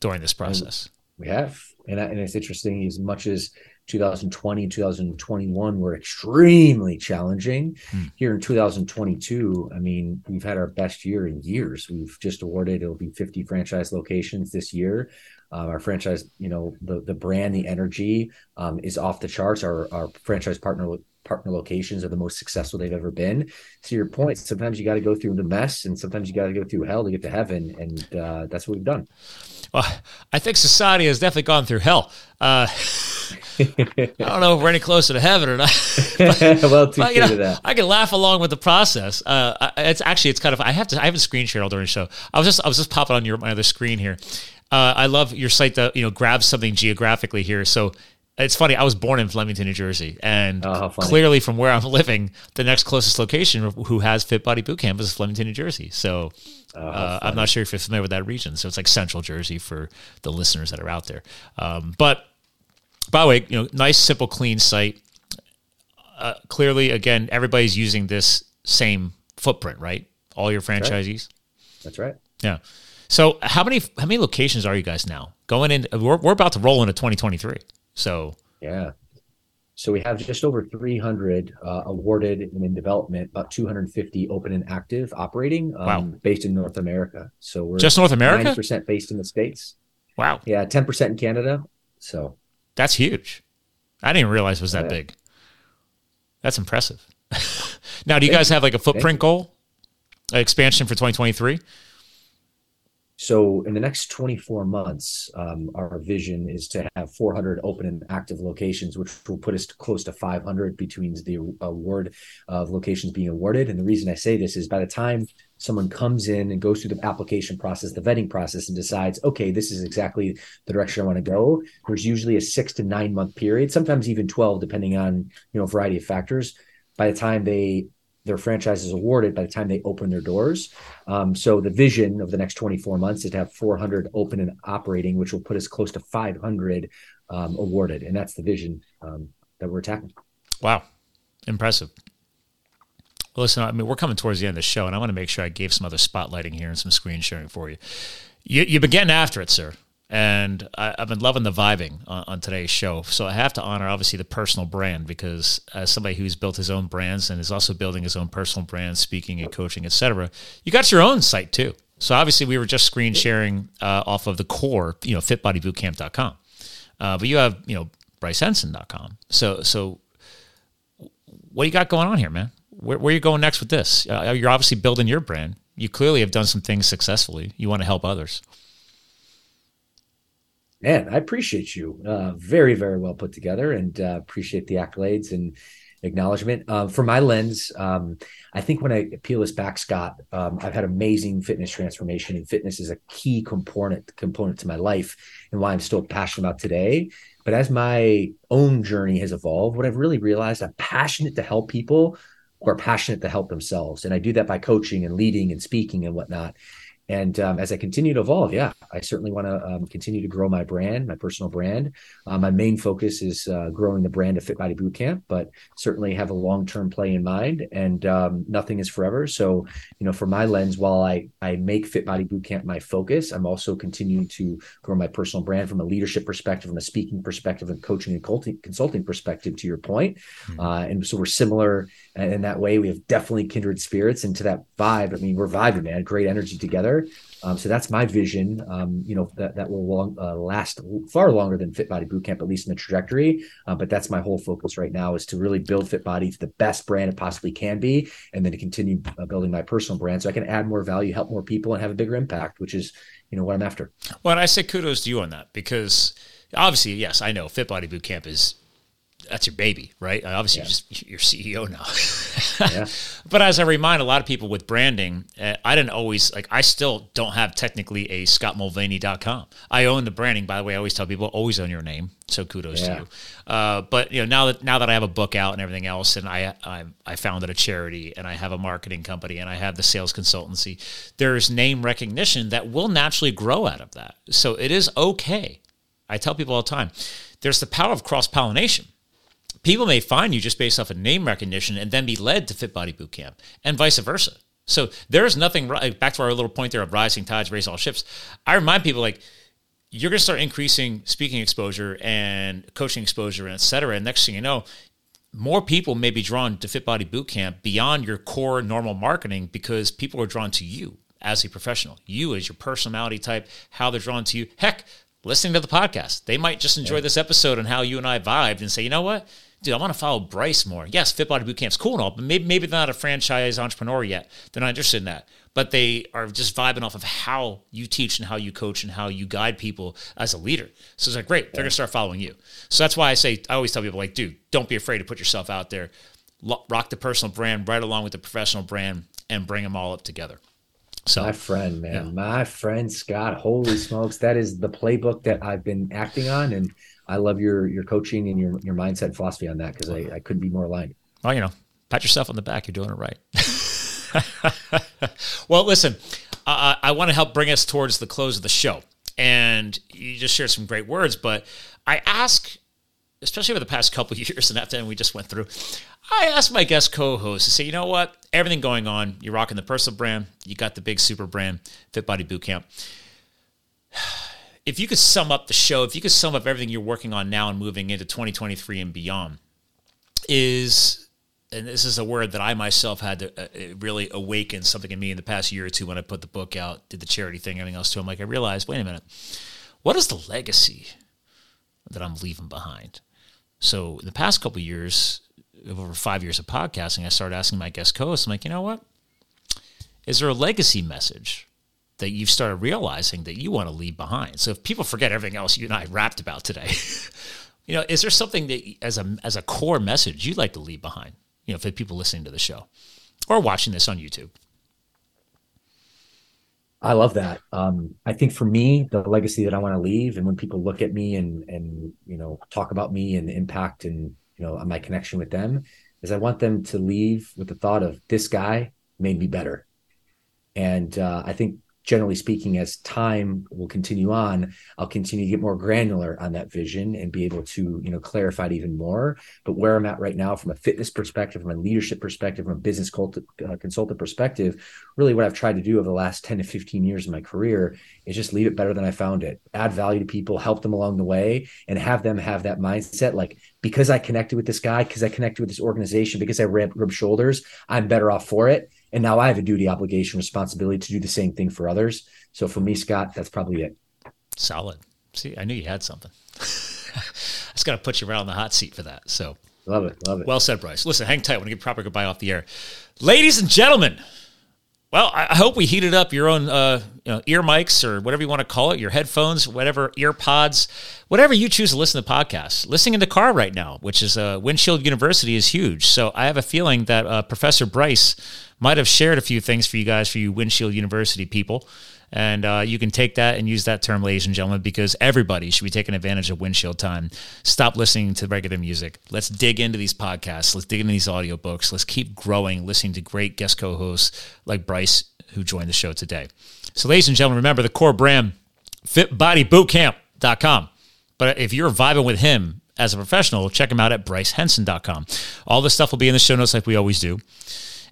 A: during this process.
B: We have, and, I, and it's interesting as much as 2020 and 2021 were extremely challenging. Hmm. Here in 2022, I mean, we've had our best year in years. We've just awarded it'll be 50 franchise locations this year. Uh, our franchise, you know, the the brand, the energy um, is off the charts. Our our franchise partner partner locations are the most successful they've ever been. To your point, sometimes you got to go through the mess, and sometimes you got to go through hell to get to heaven, and uh, that's what we've done.
A: Well, I think society has definitely gone through hell. Uh, I don't know if we're any closer to heaven or not.
B: but, well, but, you know,
A: I can laugh along with the process. Uh, it's actually it's kind of I have to I haven't screen shared all during the show. I was just I was just popping on your my other screen here. Uh, I love your site that you know grabs something geographically here. So it's funny. I was born in Flemington, New Jersey, and oh, clearly from where I'm living, the next closest location who has Fit Body Boot Camp is Flemington, New Jersey. So oh, uh, I'm not sure if you're familiar with that region. So it's like Central Jersey for the listeners that are out there. Um, but by the way, you know, nice, simple, clean site. Uh, clearly, again, everybody's using this same footprint, right? All your franchisees.
B: That's right.
A: Yeah. So how many how many locations are you guys now going in? We're, we're about to roll into 2023. So
B: yeah. So we have just over 300 uh, awarded and in development, about 250 open and active operating, um, wow. based in North America. So we're
A: just North America,
B: percent based in the states.
A: Wow.
B: Yeah, 10% in Canada. So
A: that's huge. I didn't realize it was that yeah. big. That's impressive. now, do you Thank guys have like a footprint goal, expansion for 2023?
B: So in the next 24 months, um, our vision is to have 400 open and active locations, which will put us close to 500 between the award of locations being awarded. And the reason I say this is by the time someone comes in and goes through the application process, the vetting process, and decides, okay, this is exactly the direction I want to go. There's usually a six to nine month period, sometimes even 12, depending on you know a variety of factors. By the time they their franchise is awarded by the time they open their doors. Um, so the vision of the next 24 months is to have 400 open and operating, which will put us close to 500 um, awarded, and that's the vision um, that we're attacking.
A: Wow, impressive. Well, listen, I mean, we're coming towards the end of the show, and I want to make sure I gave some other spotlighting here and some screen sharing for you. you you've been getting after it, sir and I, have been loving the vibing on, on, today's show. So I have to honor, obviously, the personal brand because as somebody who's built his own brands and is also building his own personal brand, speaking and coaching, etc., you got your own site too. So obviously, we were just screen sharing uh, off of the core, you know, fitbodybootcamp.com. Uh, but you have, you know, brycehenson.com. So, so what do you got going on here, man? Where, where are you going next with this? Uh, you're obviously building your brand. You clearly have done some things successfully. You want to help others
B: man, I appreciate you. Uh, very, very well put together, and uh, appreciate the accolades and acknowledgement. Uh, from my lens, um, I think when I peel this back, Scott, um, I've had amazing fitness transformation, and fitness is a key component component to my life and why I'm still passionate about today. But as my own journey has evolved, what I've really realized, I'm passionate to help people who are passionate to help themselves, and I do that by coaching and leading and speaking and whatnot. And um, as I continue to evolve, yeah, I certainly want to um, continue to grow my brand, my personal brand. Uh, my main focus is uh, growing the brand of Fit Body Bootcamp, but certainly have a long term play in mind. And um, nothing is forever. So, you know, from my lens, while I I make Fit Body Bootcamp my focus, I'm also continuing to grow my personal brand from a leadership perspective, from a speaking perspective, and coaching and consulting perspective. To your point, mm-hmm. uh, and so we're similar in that way. We have definitely kindred spirits, and to that vibe. I mean, we're vibing, man. Great energy together. Um, so that's my vision. Um, you know that that will long, uh, last far longer than Fit Body Bootcamp, at least in the trajectory. Uh, but that's my whole focus right now is to really build Fit Body to the best brand it possibly can be, and then to continue uh, building my personal brand so I can add more value, help more people, and have a bigger impact, which is you know what I'm after.
A: Well, and I say kudos to you on that because obviously, yes, I know Fit Body Bootcamp is that's your baby, right? Obviously, yeah. you're just you're CEO now. yeah. But as I remind a lot of people with branding, uh, I didn't always like. I still don't have technically a ScottMulvaney.com. I own the branding. By the way, I always tell people always own your name. So kudos yeah. to you. Uh, but you know now that now that I have a book out and everything else, and I, I I founded a charity and I have a marketing company and I have the sales consultancy. There's name recognition that will naturally grow out of that. So it is okay. I tell people all the time. There's the power of cross pollination people may find you just based off of name recognition and then be led to Fit Body Bootcamp and vice versa. So there is nothing back to our little point there of rising tides raise all ships. I remind people like you're going to start increasing speaking exposure and coaching exposure and et cetera. And next thing you know, more people may be drawn to Fit Body Bootcamp beyond your core normal marketing because people are drawn to you as a professional, you as your personality type, how they're drawn to you. Heck, listening to the podcast, they might just enjoy this episode and how you and I vibed and say, you know what? Dude, I want to follow Bryce more. Yes, Fit Body Bootcamp's cool and all, but maybe maybe they're not a franchise entrepreneur yet. They're not interested in that. But they are just vibing off of how you teach and how you coach and how you guide people as a leader. So it's like, great, they're gonna start following you. So that's why I say I always tell people like, dude, don't be afraid to put yourself out there. Rock the personal brand right along with the professional brand and bring them all up together.
B: So my friend, man, yeah. my friend Scott, holy smokes, that is the playbook that I've been acting on and I love your your coaching and your your mindset philosophy on that because I, I couldn't be more aligned.
A: Well, you know, pat yourself on the back. You're doing it right. well, listen, uh, I want to help bring us towards the close of the show, and you just shared some great words. But I ask, especially over the past couple years, and after we just went through, I ask my guest co-host to say, you know what, everything going on, you're rocking the personal brand, you got the big super brand, Fit Body Bootcamp if you could sum up the show, if you could sum up everything you're working on now and moving into 2023 and beyond, is and this is a word that I myself had to uh, really awaken something in me in the past year or two when I put the book out, did the charity thing, everything else too. I'm like, I realized, wait a minute, what is the legacy that I'm leaving behind? So in the past couple years, over five years of podcasting, I started asking my guest co-hosts, I'm like, you know what? Is there a legacy message that you've started realizing that you want to leave behind? So if people forget everything else you and I rapped about today, you know, is there something that as a as a core message you'd like to leave behind? you know, for people listening to the show or watching this on YouTube.
B: I love that. Um, I think for me, the legacy that I want to leave, and when people look at me and and you know talk about me and impact and you know my connection with them, is I want them to leave with the thought of this guy made me better. And uh, I think generally speaking, as time will continue on, I'll continue to get more granular on that vision and be able to, you know, clarify it even more. But where I'm at right now, from a fitness perspective, from a leadership perspective, from a business cult- uh, consultant perspective, really what I've tried to do over the last 10 to 15 years of my career is just leave it better than I found it, add value to people, help them along the way, and have them have that mindset like, because I connected with this guy, because I connected with this organization, because I rubbed shoulders, I'm better off for it and now I have a duty, obligation, responsibility to do the same thing for others. So for me, Scott, that's probably it.
A: Solid. See, I knew you had something. I just got to put you right on the hot seat for that. So
B: love it, love it.
A: Well said, Bryce. Listen, hang tight. To give proper goodbye off the air, ladies and gentlemen. Well, I hope we heated up your own uh, you know, ear mics or whatever you want to call it, your headphones, whatever ear pods, whatever you choose to listen to podcasts. Listening in the car right now, which is uh, Windshield University, is huge. So I have a feeling that uh, Professor Bryce might have shared a few things for you guys, for you Windshield University people. And uh, you can take that and use that term, ladies and gentlemen, because everybody should be taking advantage of windshield time. Stop listening to regular music. Let's dig into these podcasts. Let's dig into these audiobooks. Let's keep growing, listening to great guest co hosts like Bryce, who joined the show today. So, ladies and gentlemen, remember the core brand, fitbodybootcamp.com. But if you're vibing with him as a professional, check him out at brycehenson.com. All this stuff will be in the show notes like we always do.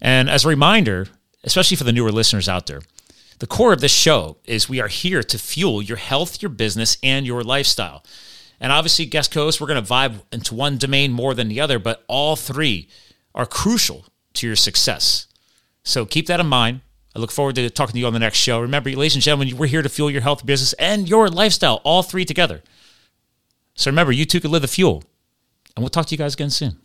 A: And as a reminder, especially for the newer listeners out there, the core of this show is we are here to fuel your health, your business, and your lifestyle. And obviously, guest co-hosts, we're going to vibe into one domain more than the other, but all three are crucial to your success. So keep that in mind. I look forward to talking to you on the next show. Remember, ladies and gentlemen, we're here to fuel your health, business, and your lifestyle, all three together. So remember, you too can live the fuel. And we'll talk to you guys again soon.